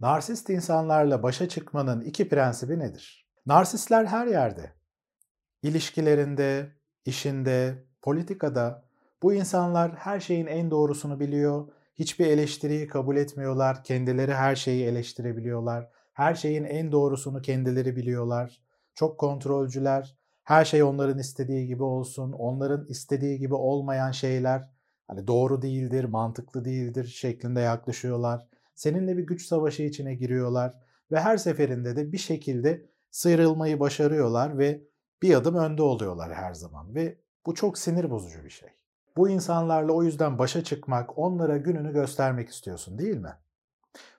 Narsist insanlarla başa çıkmanın iki prensibi nedir? Narsistler her yerde. İlişkilerinde, işinde, politikada bu insanlar her şeyin en doğrusunu biliyor. Hiçbir eleştiriyi kabul etmiyorlar. Kendileri her şeyi eleştirebiliyorlar. Her şeyin en doğrusunu kendileri biliyorlar. Çok kontrolcüler. Her şey onların istediği gibi olsun. Onların istediği gibi olmayan şeyler hani doğru değildir, mantıklı değildir şeklinde yaklaşıyorlar. Seninle bir güç savaşı içine giriyorlar ve her seferinde de bir şekilde sıyrılmayı başarıyorlar ve bir adım önde oluyorlar her zaman ve bu çok sinir bozucu bir şey. Bu insanlarla o yüzden başa çıkmak, onlara gününü göstermek istiyorsun değil mi?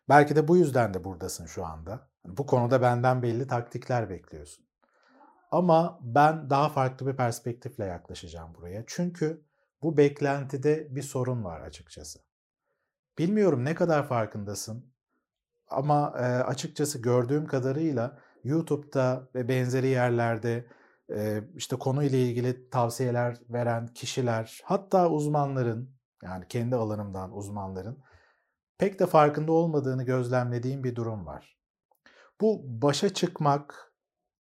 Belki de bu yüzden de buradasın şu anda. Bu konuda benden belli taktikler bekliyorsun. Ama ben daha farklı bir perspektifle yaklaşacağım buraya. Çünkü bu beklentide bir sorun var açıkçası. Bilmiyorum ne kadar farkındasın ama e, açıkçası gördüğüm kadarıyla YouTube'da ve benzeri yerlerde e, işte konuyla ilgili tavsiyeler veren kişiler, hatta uzmanların yani kendi alanımdan uzmanların pek de farkında olmadığını gözlemlediğim bir durum var. Bu başa çıkmak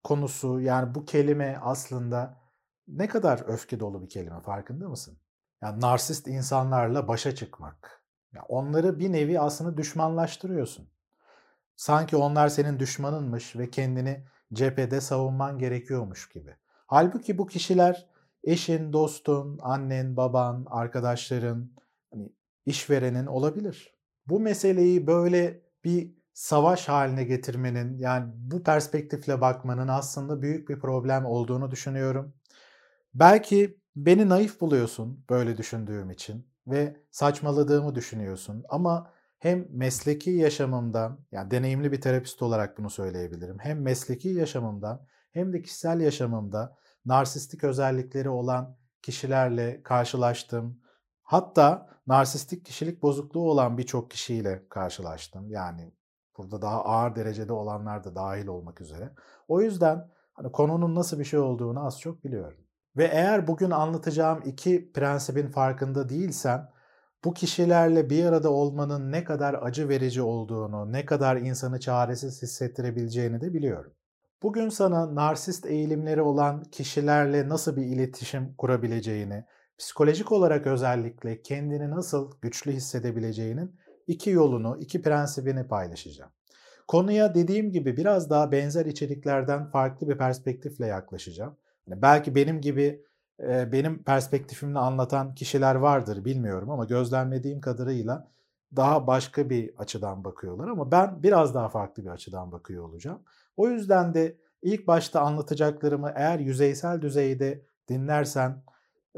konusu yani bu kelime aslında ne kadar öfke dolu bir kelime farkında mısın? Yani narsist insanlarla başa çıkmak. Yani onları bir nevi aslında düşmanlaştırıyorsun. Sanki onlar senin düşmanınmış ve kendini cephede savunman gerekiyormuş gibi. Halbuki bu kişiler eşin, dostun, annen, baban, arkadaşların, hani işverenin olabilir. Bu meseleyi böyle bir savaş haline getirmenin yani bu perspektifle bakmanın aslında büyük bir problem olduğunu düşünüyorum. Belki beni naif buluyorsun böyle düşündüğüm için ve saçmaladığımı düşünüyorsun ama hem mesleki yaşamımdan yani deneyimli bir terapist olarak bunu söyleyebilirim. Hem mesleki yaşamımdan hem de kişisel yaşamımda narsistik özellikleri olan kişilerle karşılaştım. Hatta narsistik kişilik bozukluğu olan birçok kişiyle karşılaştım. Yani burada daha ağır derecede olanlar da dahil olmak üzere. O yüzden hani konunun nasıl bir şey olduğunu az çok biliyorum. Ve eğer bugün anlatacağım iki prensibin farkında değilsen bu kişilerle bir arada olmanın ne kadar acı verici olduğunu, ne kadar insanı çaresiz hissettirebileceğini de biliyorum. Bugün sana narsist eğilimleri olan kişilerle nasıl bir iletişim kurabileceğini, psikolojik olarak özellikle kendini nasıl güçlü hissedebileceğinin iki yolunu, iki prensibini paylaşacağım. Konuya dediğim gibi biraz daha benzer içeriklerden farklı bir perspektifle yaklaşacağım. Yani belki benim gibi benim perspektifimle anlatan kişiler vardır bilmiyorum ama gözlemlediğim kadarıyla daha başka bir açıdan bakıyorlar ama ben biraz daha farklı bir açıdan bakıyor olacağım. O yüzden de ilk başta anlatacaklarımı eğer yüzeysel düzeyde dinlersen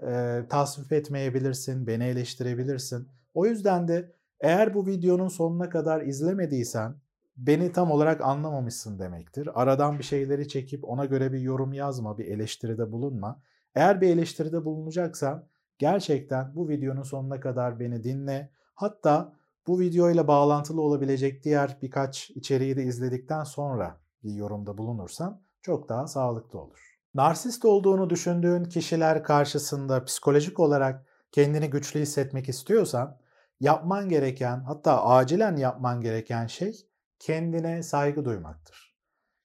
e, tasvip etmeyebilirsin, beni eleştirebilirsin. O yüzden de eğer bu videonun sonuna kadar izlemediysen beni tam olarak anlamamışsın demektir. Aradan bir şeyleri çekip ona göre bir yorum yazma, bir eleştiride bulunma. Eğer bir eleştiride bulunacaksan gerçekten bu videonun sonuna kadar beni dinle. Hatta bu videoyla bağlantılı olabilecek diğer birkaç içeriği de izledikten sonra bir yorumda bulunursan çok daha sağlıklı olur. Narsist olduğunu düşündüğün kişiler karşısında psikolojik olarak kendini güçlü hissetmek istiyorsan yapman gereken hatta acilen yapman gereken şey kendine saygı duymaktır.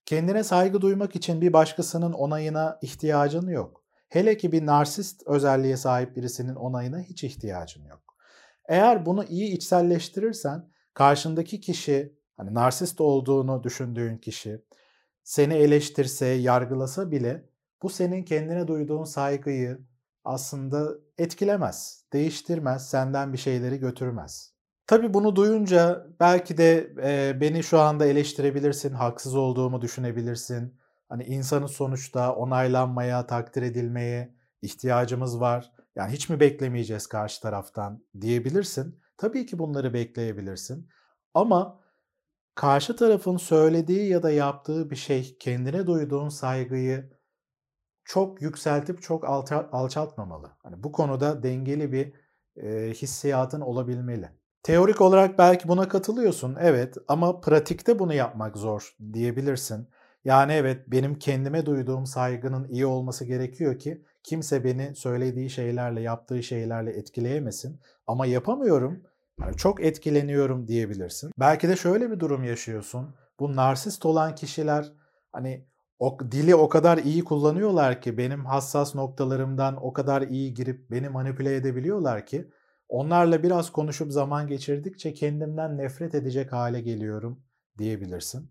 Kendine saygı duymak için bir başkasının onayına ihtiyacın yok. Hele ki bir narsist özelliğe sahip birisinin onayına hiç ihtiyacın yok. Eğer bunu iyi içselleştirirsen karşındaki kişi hani narsist olduğunu düşündüğün kişi seni eleştirse, yargılasa bile bu senin kendine duyduğun saygıyı aslında etkilemez, değiştirmez, senden bir şeyleri götürmez. Tabii bunu duyunca belki de e, beni şu anda eleştirebilirsin, haksız olduğumu düşünebilirsin. Hani insanın sonuçta onaylanmaya, takdir edilmeye ihtiyacımız var. Yani hiç mi beklemeyeceğiz karşı taraftan diyebilirsin. Tabii ki bunları bekleyebilirsin. Ama karşı tarafın söylediği ya da yaptığı bir şey kendine duyduğun saygıyı çok yükseltip çok alçaltmamalı. Hani bu konuda dengeli bir e, hissiyatın olabilmeli. Teorik olarak belki buna katılıyorsun evet ama pratikte bunu yapmak zor diyebilirsin. Yani evet benim kendime duyduğum saygının iyi olması gerekiyor ki kimse beni söylediği şeylerle, yaptığı şeylerle etkileyemesin. Ama yapamıyorum Yani çok etkileniyorum diyebilirsin. Belki de şöyle bir durum yaşıyorsun. Bu narsist olan kişiler hani o, dili o kadar iyi kullanıyorlar ki benim hassas noktalarımdan o kadar iyi girip beni manipüle edebiliyorlar ki onlarla biraz konuşup zaman geçirdikçe kendimden nefret edecek hale geliyorum diyebilirsin.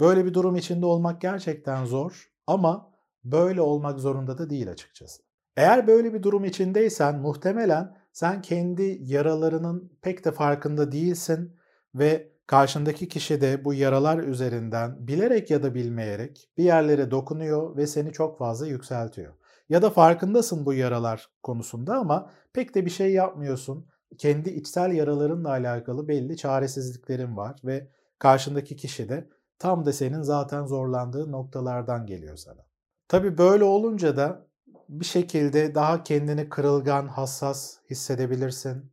Böyle bir durum içinde olmak gerçekten zor ama böyle olmak zorunda da değil açıkçası. Eğer böyle bir durum içindeysen muhtemelen sen kendi yaralarının pek de farkında değilsin ve karşındaki kişi de bu yaralar üzerinden bilerek ya da bilmeyerek bir yerlere dokunuyor ve seni çok fazla yükseltiyor. Ya da farkındasın bu yaralar konusunda ama pek de bir şey yapmıyorsun. Kendi içsel yaralarınla alakalı belli çaresizliklerin var ve karşındaki kişi de tam da senin zaten zorlandığı noktalardan geliyor sana. Tabii böyle olunca da bir şekilde daha kendini kırılgan, hassas hissedebilirsin.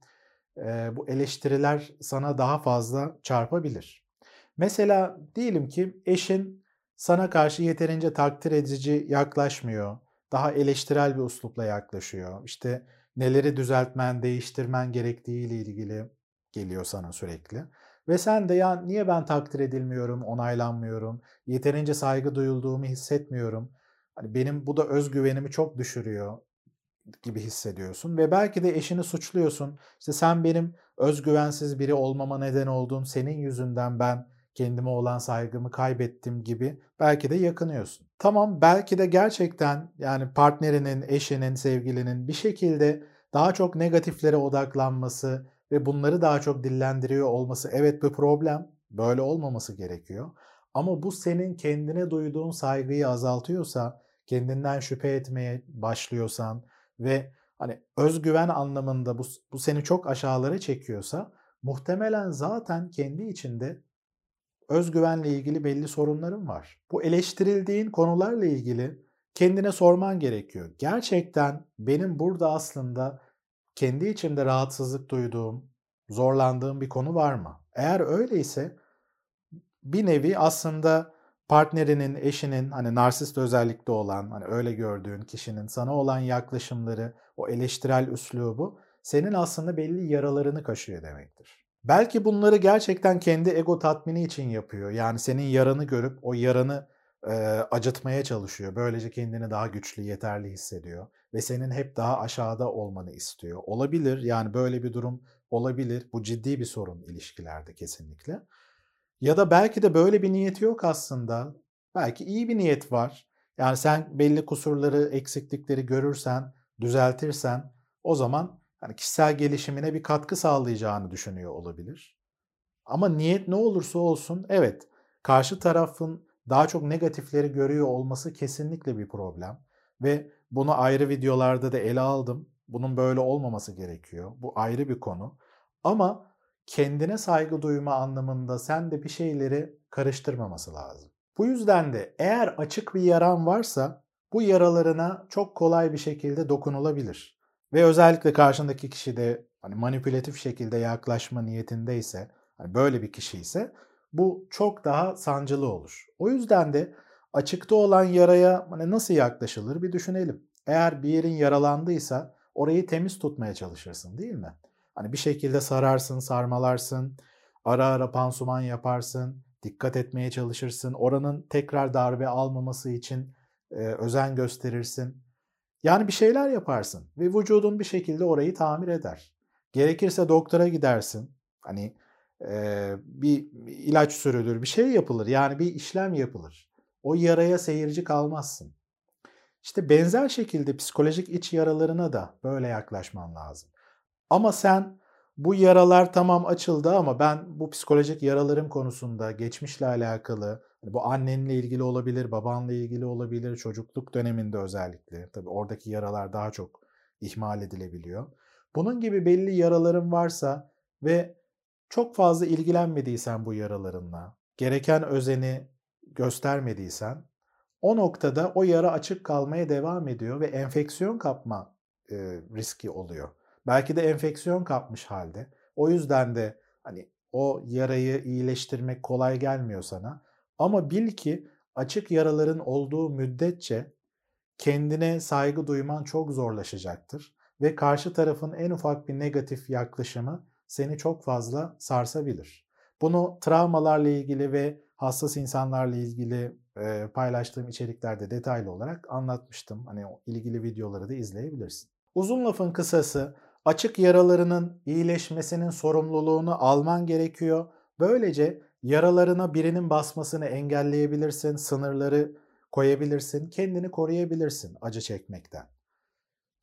Ee, bu eleştiriler sana daha fazla çarpabilir. Mesela diyelim ki eşin sana karşı yeterince takdir edici yaklaşmıyor. Daha eleştirel bir uslupla yaklaşıyor. İşte neleri düzeltmen, değiştirmen gerektiği ile ilgili geliyor sana sürekli. Ve sen de ya niye ben takdir edilmiyorum, onaylanmıyorum, yeterince saygı duyulduğumu hissetmiyorum. Hani benim bu da özgüvenimi çok düşürüyor gibi hissediyorsun ve belki de eşini suçluyorsun. İşte sen benim özgüvensiz biri olmama neden oldun. Senin yüzünden ben kendime olan saygımı kaybettim gibi belki de yakınıyorsun. Tamam belki de gerçekten yani partnerinin, eşinin, sevgilinin bir şekilde daha çok negatiflere odaklanması ve bunları daha çok dillendiriyor olması evet bir problem. Böyle olmaması gerekiyor. Ama bu senin kendine duyduğun saygıyı azaltıyorsa, kendinden şüphe etmeye başlıyorsan ve hani özgüven anlamında bu, bu seni çok aşağılara çekiyorsa muhtemelen zaten kendi içinde özgüvenle ilgili belli sorunların var. Bu eleştirildiğin konularla ilgili kendine sorman gerekiyor. Gerçekten benim burada aslında kendi içimde rahatsızlık duyduğum, zorlandığım bir konu var mı? Eğer öyleyse bir nevi aslında partnerinin, eşinin hani narsist özellikte olan, hani öyle gördüğün kişinin sana olan yaklaşımları, o eleştirel üslubu senin aslında belli yaralarını kaşıyor demektir. Belki bunları gerçekten kendi ego tatmini için yapıyor. Yani senin yaranı görüp o yaranı e, acıtmaya çalışıyor. Böylece kendini daha güçlü, yeterli hissediyor ve senin hep daha aşağıda olmanı istiyor. Olabilir yani böyle bir durum olabilir. Bu ciddi bir sorun ilişkilerde kesinlikle. Ya da belki de böyle bir niyeti yok aslında. Belki iyi bir niyet var. Yani sen belli kusurları, eksiklikleri görürsen, düzeltirsen o zaman hani kişisel gelişimine bir katkı sağlayacağını düşünüyor olabilir. Ama niyet ne olursa olsun evet karşı tarafın daha çok negatifleri görüyor olması kesinlikle bir problem. Ve bunu ayrı videolarda da ele aldım. Bunun böyle olmaması gerekiyor. Bu ayrı bir konu. Ama kendine saygı duyma anlamında sen de bir şeyleri karıştırmaması lazım. Bu yüzden de eğer açık bir yaran varsa bu yaralarına çok kolay bir şekilde dokunulabilir. Ve özellikle karşındaki kişi de hani manipülatif şekilde yaklaşma niyetindeyse, hani böyle bir kişi ise bu çok daha sancılı olur. O yüzden de açıkta olan yaraya hani nasıl yaklaşılır bir düşünelim. Eğer bir yerin yaralandıysa orayı temiz tutmaya çalışırsın değil mi? Hani bir şekilde sararsın, sarmalarsın, ara ara pansuman yaparsın, dikkat etmeye çalışırsın. Oranın tekrar darbe almaması için e, özen gösterirsin. Yani bir şeyler yaparsın ve vücudun bir şekilde orayı tamir eder. Gerekirse doktora gidersin. Hani e, bir ilaç sürülür, bir şey yapılır. Yani bir işlem yapılır. O yaraya seyirci kalmazsın. İşte benzer şekilde psikolojik iç yaralarına da böyle yaklaşman lazım. Ama sen bu yaralar tamam açıldı ama ben bu psikolojik yaralarım konusunda geçmişle alakalı hani bu annenle ilgili olabilir, babanla ilgili olabilir, çocukluk döneminde özellikle. Tabii oradaki yaralar daha çok ihmal edilebiliyor. Bunun gibi belli yaraların varsa ve çok fazla ilgilenmediysen bu yaralarınla, gereken özeni göstermediysen o noktada o yara açık kalmaya devam ediyor ve enfeksiyon kapma e, riski oluyor. Belki de enfeksiyon kapmış halde. O yüzden de hani o yarayı iyileştirmek kolay gelmiyor sana. Ama bil ki açık yaraların olduğu müddetçe kendine saygı duyman çok zorlaşacaktır ve karşı tarafın en ufak bir negatif yaklaşımı seni çok fazla sarsabilir. Bunu travmalarla ilgili ve hassas insanlarla ilgili e, paylaştığım içeriklerde detaylı olarak anlatmıştım. Hani o ilgili videoları da izleyebilirsin. Uzun lafın kısası açık yaralarının iyileşmesinin sorumluluğunu alman gerekiyor. Böylece yaralarına birinin basmasını engelleyebilirsin, sınırları koyabilirsin, kendini koruyabilirsin acı çekmekten.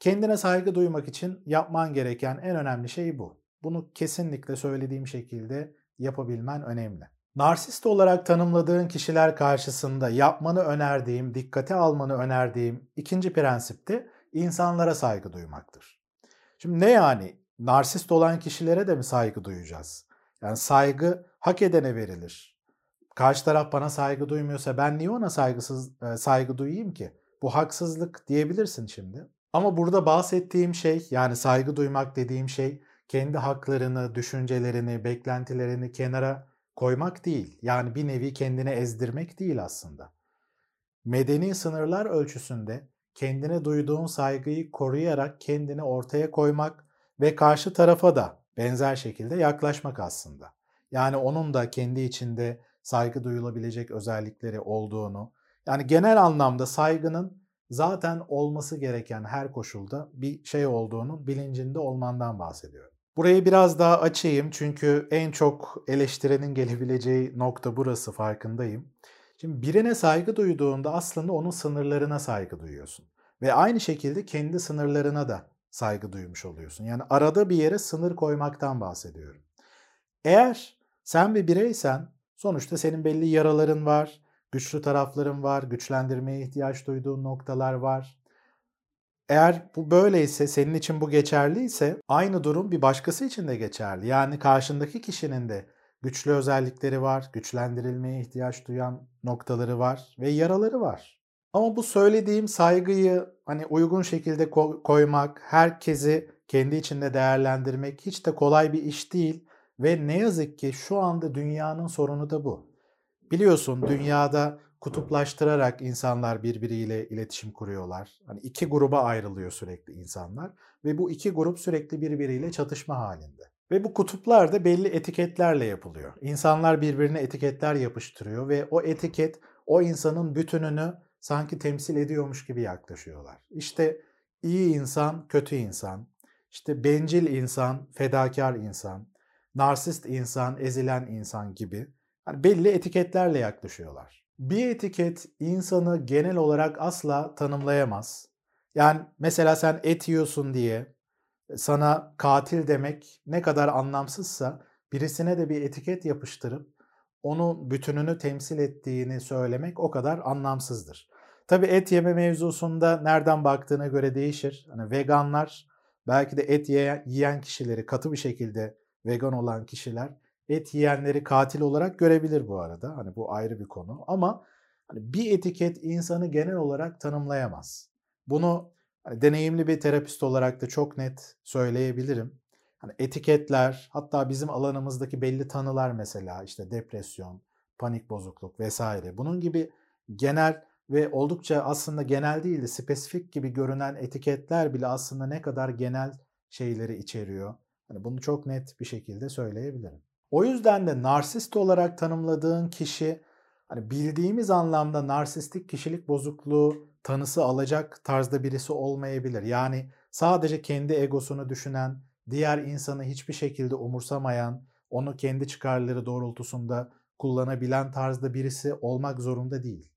Kendine saygı duymak için yapman gereken en önemli şey bu. Bunu kesinlikle söylediğim şekilde yapabilmen önemli. Narsist olarak tanımladığın kişiler karşısında yapmanı önerdiğim, dikkate almanı önerdiğim ikinci prensip de insanlara saygı duymaktır. Şimdi ne yani? Narsist olan kişilere de mi saygı duyacağız? Yani saygı hak edene verilir. Karşı taraf bana saygı duymuyorsa ben niye ona saygısız e, saygı duyayım ki? Bu haksızlık diyebilirsin şimdi. Ama burada bahsettiğim şey yani saygı duymak dediğim şey kendi haklarını, düşüncelerini, beklentilerini kenara koymak değil. Yani bir nevi kendini ezdirmek değil aslında. Medeni sınırlar ölçüsünde kendine duyduğun saygıyı koruyarak kendini ortaya koymak ve karşı tarafa da benzer şekilde yaklaşmak aslında. Yani onun da kendi içinde saygı duyulabilecek özellikleri olduğunu, yani genel anlamda saygının zaten olması gereken her koşulda bir şey olduğunu bilincinde olmandan bahsediyorum. Burayı biraz daha açayım çünkü en çok eleştirenin gelebileceği nokta burası farkındayım. Şimdi birine saygı duyduğunda aslında onun sınırlarına saygı duyuyorsun. Ve aynı şekilde kendi sınırlarına da saygı duymuş oluyorsun. Yani arada bir yere sınır koymaktan bahsediyorum. Eğer sen bir bireysen sonuçta senin belli yaraların var, güçlü tarafların var, güçlendirmeye ihtiyaç duyduğun noktalar var. Eğer bu böyleyse, senin için bu geçerliyse aynı durum bir başkası için de geçerli. Yani karşındaki kişinin de güçlü özellikleri var, güçlendirilmeye ihtiyaç duyan noktaları var ve yaraları var. Ama bu söylediğim saygıyı hani uygun şekilde koymak, herkesi kendi içinde değerlendirmek hiç de kolay bir iş değil ve ne yazık ki şu anda dünyanın sorunu da bu. Biliyorsun dünyada kutuplaştırarak insanlar birbiriyle iletişim kuruyorlar. Hani iki gruba ayrılıyor sürekli insanlar ve bu iki grup sürekli birbiriyle çatışma halinde. Ve bu kutuplar da belli etiketlerle yapılıyor. İnsanlar birbirine etiketler yapıştırıyor ve o etiket o insanın bütününü sanki temsil ediyormuş gibi yaklaşıyorlar. İşte iyi insan, kötü insan, işte bencil insan, fedakar insan, narsist insan, ezilen insan gibi hani belli etiketlerle yaklaşıyorlar. Bir etiket insanı genel olarak asla tanımlayamaz. Yani mesela sen et yiyorsun diye sana katil demek ne kadar anlamsızsa birisine de bir etiket yapıştırıp onun bütününü temsil ettiğini söylemek o kadar anlamsızdır. Tabi et yeme mevzusunda nereden baktığına göre değişir. Hani veganlar belki de et yiyen kişileri katı bir şekilde vegan olan kişiler et yiyenleri katil olarak görebilir bu arada. Hani bu ayrı bir konu ama hani bir etiket insanı genel olarak tanımlayamaz. Bunu hani deneyimli bir terapist olarak da çok net söyleyebilirim. Hani etiketler, hatta bizim alanımızdaki belli tanılar mesela işte depresyon, panik bozukluk vesaire. Bunun gibi genel ve oldukça aslında genel değil de spesifik gibi görünen etiketler bile aslında ne kadar genel şeyleri içeriyor. Hani bunu çok net bir şekilde söyleyebilirim. O yüzden de narsist olarak tanımladığın kişi hani bildiğimiz anlamda narsistik kişilik bozukluğu tanısı alacak tarzda birisi olmayabilir. Yani sadece kendi egosunu düşünen, diğer insanı hiçbir şekilde umursamayan, onu kendi çıkarları doğrultusunda kullanabilen tarzda birisi olmak zorunda değil.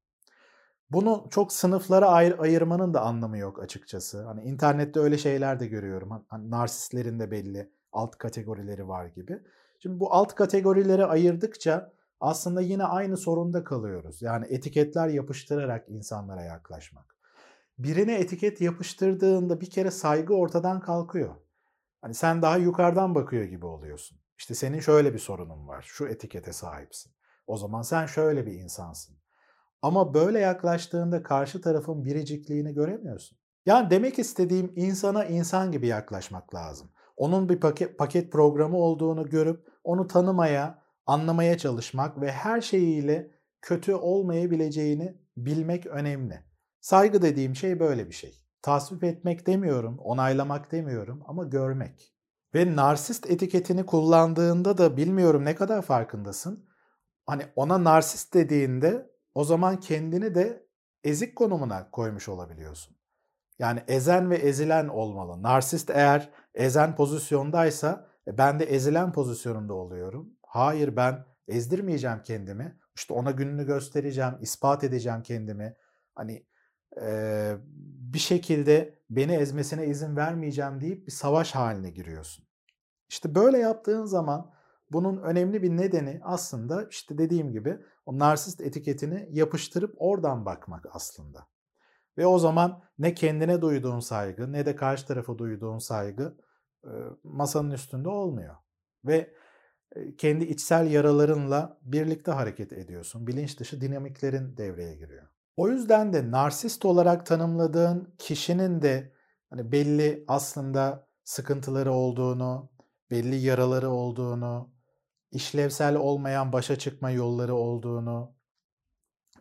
Bunu çok sınıflara ayır, ayırmanın da anlamı yok açıkçası. Hani internette öyle şeyler de görüyorum. Hani narsistlerin de belli alt kategorileri var gibi. Şimdi bu alt kategorileri ayırdıkça aslında yine aynı sorunda kalıyoruz. Yani etiketler yapıştırarak insanlara yaklaşmak. Birine etiket yapıştırdığında bir kere saygı ortadan kalkıyor. Hani sen daha yukarıdan bakıyor gibi oluyorsun. İşte senin şöyle bir sorunun var. Şu etikete sahipsin. O zaman sen şöyle bir insansın. Ama böyle yaklaştığında karşı tarafın biricikliğini göremiyorsun. Yani demek istediğim insana insan gibi yaklaşmak lazım. Onun bir paket, paket programı olduğunu görüp onu tanımaya, anlamaya çalışmak ve her şeyiyle kötü olmayabileceğini bilmek önemli. Saygı dediğim şey böyle bir şey. Tasvip etmek demiyorum, onaylamak demiyorum ama görmek. Ve narsist etiketini kullandığında da bilmiyorum ne kadar farkındasın. Hani ona narsist dediğinde o zaman kendini de ezik konumuna koymuş olabiliyorsun. Yani ezen ve ezilen olmalı. Narsist eğer ezen pozisyondaysa e, ben de ezilen pozisyonunda oluyorum. Hayır ben ezdirmeyeceğim kendimi. İşte ona gününü göstereceğim, ispat edeceğim kendimi. Hani e, bir şekilde beni ezmesine izin vermeyeceğim deyip bir savaş haline giriyorsun. İşte böyle yaptığın zaman bunun önemli bir nedeni aslında işte dediğim gibi o narsist etiketini yapıştırıp oradan bakmak aslında. Ve o zaman ne kendine duyduğun saygı ne de karşı tarafa duyduğun saygı masanın üstünde olmuyor. Ve kendi içsel yaralarınla birlikte hareket ediyorsun. Bilinç dışı dinamiklerin devreye giriyor. O yüzden de narsist olarak tanımladığın kişinin de hani belli aslında sıkıntıları olduğunu, belli yaraları olduğunu, işlevsel olmayan başa çıkma yolları olduğunu,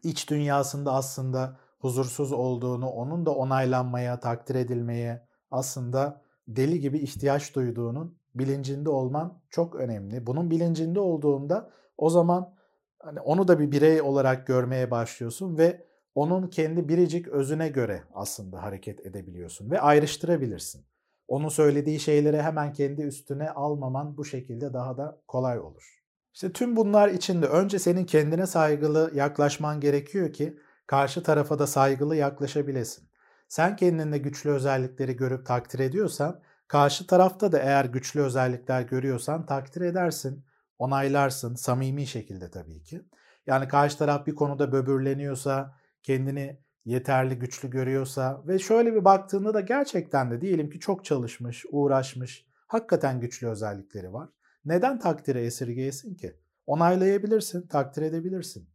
iç dünyasında aslında huzursuz olduğunu, onun da onaylanmaya, takdir edilmeye aslında deli gibi ihtiyaç duyduğunun bilincinde olman çok önemli. Bunun bilincinde olduğunda o zaman hani onu da bir birey olarak görmeye başlıyorsun ve onun kendi biricik özüne göre aslında hareket edebiliyorsun ve ayrıştırabilirsin. Onun söylediği şeyleri hemen kendi üstüne almaman bu şekilde daha da kolay olur. İşte tüm bunlar içinde önce senin kendine saygılı yaklaşman gerekiyor ki karşı tarafa da saygılı yaklaşabilesin. Sen kendinde güçlü özellikleri görüp takdir ediyorsan, karşı tarafta da eğer güçlü özellikler görüyorsan takdir edersin, onaylarsın, samimi şekilde tabii ki. Yani karşı taraf bir konuda böbürleniyorsa, kendini yeterli güçlü görüyorsa ve şöyle bir baktığında da gerçekten de diyelim ki çok çalışmış, uğraşmış, hakikaten güçlü özellikleri var. Neden takdire esirgeyesin ki? Onaylayabilirsin, takdir edebilirsin.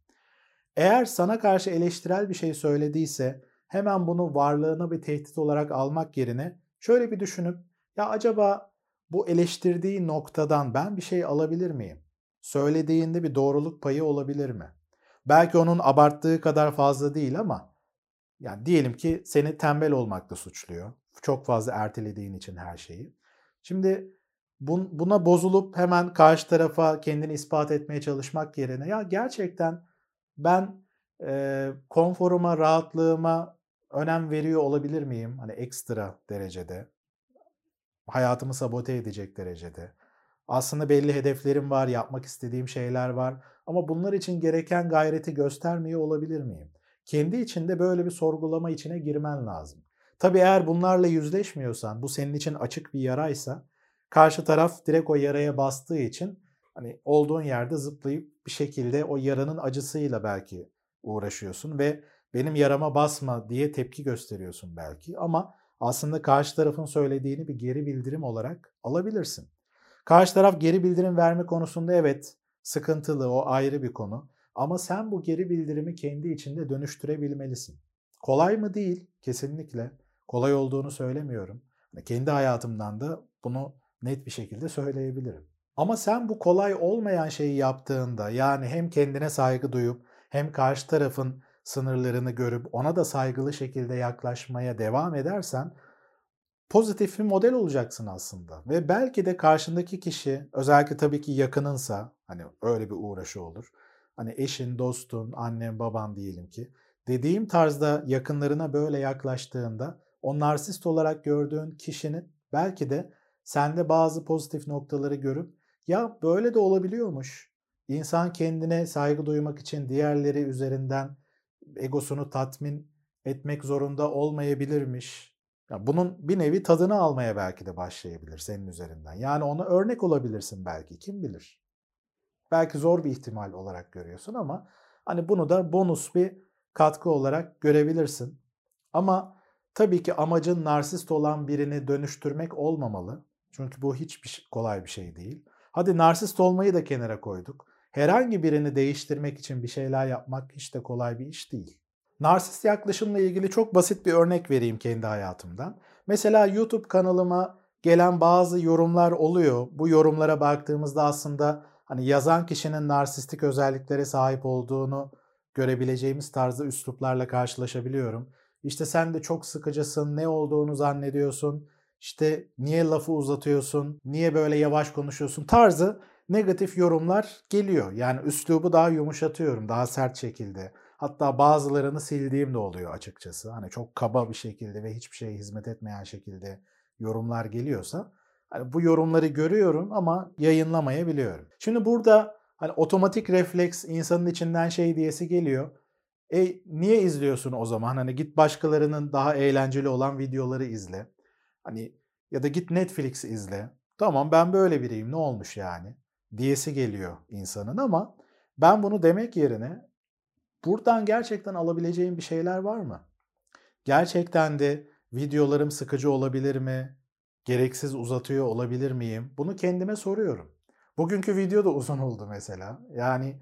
Eğer sana karşı eleştirel bir şey söylediyse hemen bunu varlığına bir tehdit olarak almak yerine şöyle bir düşünüp ya acaba bu eleştirdiği noktadan ben bir şey alabilir miyim? Söylediğinde bir doğruluk payı olabilir mi? Belki onun abarttığı kadar fazla değil ama yani diyelim ki seni tembel olmakla suçluyor. Çok fazla ertelediğin için her şeyi. Şimdi buna bozulup hemen karşı tarafa kendini ispat etmeye çalışmak yerine ya gerçekten ben e, konforuma, rahatlığıma önem veriyor olabilir miyim? Hani ekstra derecede. Hayatımı sabote edecek derecede. Aslında belli hedeflerim var, yapmak istediğim şeyler var. Ama bunlar için gereken gayreti göstermiyor olabilir miyim? Kendi içinde böyle bir sorgulama içine girmen lazım. Tabii eğer bunlarla yüzleşmiyorsan, bu senin için açık bir yaraysa, karşı taraf direkt o yaraya bastığı için hani olduğun yerde zıplayıp bir şekilde o yaranın acısıyla belki uğraşıyorsun ve benim yarama basma diye tepki gösteriyorsun belki ama aslında karşı tarafın söylediğini bir geri bildirim olarak alabilirsin. Karşı taraf geri bildirim verme konusunda evet sıkıntılı o ayrı bir konu ama sen bu geri bildirimi kendi içinde dönüştürebilmelisin. Kolay mı değil kesinlikle kolay olduğunu söylemiyorum. Kendi hayatımdan da bunu net bir şekilde söyleyebilirim. Ama sen bu kolay olmayan şeyi yaptığında yani hem kendine saygı duyup hem karşı tarafın sınırlarını görüp ona da saygılı şekilde yaklaşmaya devam edersen pozitif bir model olacaksın aslında. Ve belki de karşındaki kişi özellikle tabii ki yakınınsa hani öyle bir uğraşı olur. Hani eşin, dostun, annen, baban diyelim ki dediğim tarzda yakınlarına böyle yaklaştığında o narsist olarak gördüğün kişinin belki de sende bazı pozitif noktaları görüp ya böyle de olabiliyormuş. İnsan kendine saygı duymak için diğerleri üzerinden egosunu tatmin etmek zorunda olmayabilirmiş. Ya bunun bir nevi tadını almaya belki de başlayabilir senin üzerinden. Yani ona örnek olabilirsin belki kim bilir. Belki zor bir ihtimal olarak görüyorsun ama hani bunu da bonus bir katkı olarak görebilirsin. Ama tabii ki amacın narsist olan birini dönüştürmek olmamalı. Çünkü bu hiç kolay bir şey değil. Hadi narsist olmayı da kenara koyduk. Herhangi birini değiştirmek için bir şeyler yapmak hiç de kolay bir iş değil. Narsist yaklaşımla ilgili çok basit bir örnek vereyim kendi hayatımdan. Mesela YouTube kanalıma gelen bazı yorumlar oluyor. Bu yorumlara baktığımızda aslında hani yazan kişinin narsistik özelliklere sahip olduğunu görebileceğimiz tarzda üsluplarla karşılaşabiliyorum. İşte sen de çok sıkıcısın, ne olduğunu zannediyorsun, işte niye lafı uzatıyorsun, niye böyle yavaş konuşuyorsun tarzı negatif yorumlar geliyor. Yani üslubu daha yumuşatıyorum, daha sert şekilde. Hatta bazılarını sildiğim de oluyor açıkçası. Hani çok kaba bir şekilde ve hiçbir şeye hizmet etmeyen şekilde yorumlar geliyorsa hani bu yorumları görüyorum ama yayınlamayabiliyorum. Şimdi burada hani otomatik refleks insanın içinden şey diyesi geliyor. E niye izliyorsun o zaman? Hani git başkalarının daha eğlenceli olan videoları izle. Hani ya da git Netflix izle. Tamam ben böyle biriyim ne olmuş yani? Diyesi geliyor insanın ama ben bunu demek yerine buradan gerçekten alabileceğim bir şeyler var mı? Gerçekten de videolarım sıkıcı olabilir mi? Gereksiz uzatıyor olabilir miyim? Bunu kendime soruyorum. Bugünkü video da uzun oldu mesela. Yani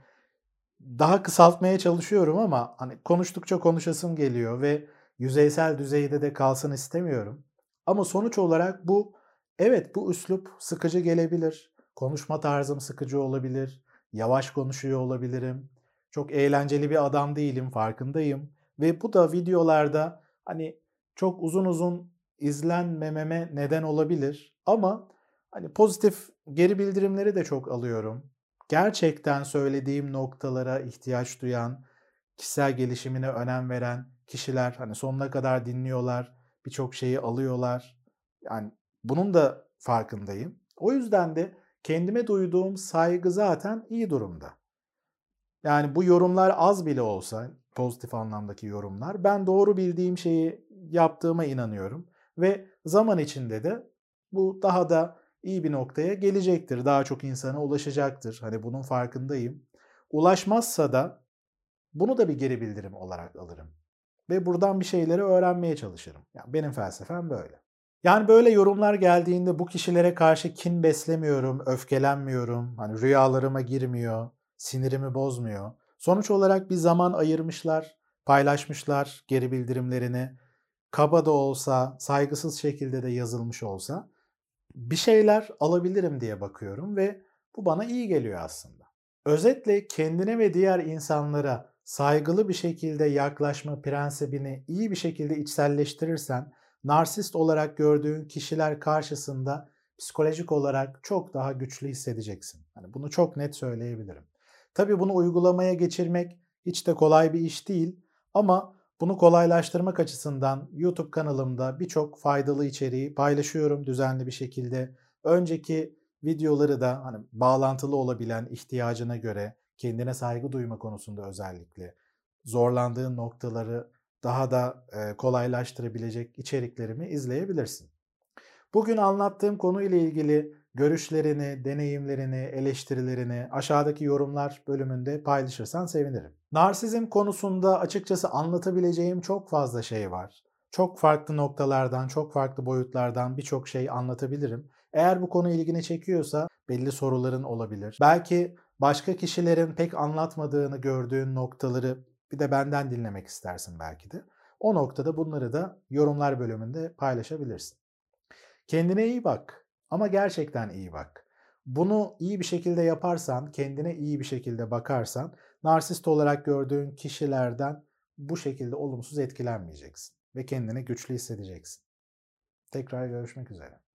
daha kısaltmaya çalışıyorum ama hani konuştukça konuşasım geliyor ve yüzeysel düzeyde de kalsın istemiyorum. Ama sonuç olarak bu evet bu üslup sıkıcı gelebilir. Konuşma tarzım sıkıcı olabilir. Yavaş konuşuyor olabilirim. Çok eğlenceli bir adam değilim farkındayım. Ve bu da videolarda hani çok uzun uzun izlenmememe neden olabilir. Ama hani pozitif geri bildirimleri de çok alıyorum. Gerçekten söylediğim noktalara ihtiyaç duyan, kişisel gelişimine önem veren kişiler hani sonuna kadar dinliyorlar, birçok şeyi alıyorlar. Yani bunun da farkındayım. O yüzden de kendime duyduğum saygı zaten iyi durumda. Yani bu yorumlar az bile olsa, pozitif anlamdaki yorumlar, ben doğru bildiğim şeyi yaptığıma inanıyorum ve zaman içinde de bu daha da iyi bir noktaya gelecektir. Daha çok insana ulaşacaktır. Hani bunun farkındayım. Ulaşmazsa da bunu da bir geri bildirim olarak alırım. Ve buradan bir şeyleri öğrenmeye çalışırım. Yani benim felsefem böyle. Yani böyle yorumlar geldiğinde bu kişilere karşı kin beslemiyorum, öfkelenmiyorum. Hani rüyalarıma girmiyor, sinirimi bozmuyor. Sonuç olarak bir zaman ayırmışlar, paylaşmışlar geri bildirimlerini. Kaba da olsa, saygısız şekilde de yazılmış olsa bir şeyler alabilirim diye bakıyorum ve bu bana iyi geliyor aslında. Özetle kendine ve diğer insanlara saygılı bir şekilde yaklaşma prensibini iyi bir şekilde içselleştirirsen narsist olarak gördüğün kişiler karşısında psikolojik olarak çok daha güçlü hissedeceksin. Hani bunu çok net söyleyebilirim. Tabii bunu uygulamaya geçirmek hiç de kolay bir iş değil ama bunu kolaylaştırmak açısından YouTube kanalımda birçok faydalı içeriği paylaşıyorum düzenli bir şekilde. Önceki videoları da hani bağlantılı olabilen ihtiyacına göre kendine saygı duyma konusunda özellikle zorlandığın noktaları daha da kolaylaştırabilecek içeriklerimi izleyebilirsin. Bugün anlattığım konu ile ilgili görüşlerini, deneyimlerini, eleştirilerini aşağıdaki yorumlar bölümünde paylaşırsan sevinirim. Narsizm konusunda açıkçası anlatabileceğim çok fazla şey var. Çok farklı noktalardan, çok farklı boyutlardan birçok şey anlatabilirim. Eğer bu konu ilgini çekiyorsa belli soruların olabilir. Belki başka kişilerin pek anlatmadığını gördüğün noktaları bir de benden dinlemek istersin belki de. O noktada bunları da yorumlar bölümünde paylaşabilirsin. Kendine iyi bak ama gerçekten iyi bak. Bunu iyi bir şekilde yaparsan, kendine iyi bir şekilde bakarsan, narsist olarak gördüğün kişilerden bu şekilde olumsuz etkilenmeyeceksin ve kendini güçlü hissedeceksin. Tekrar görüşmek üzere.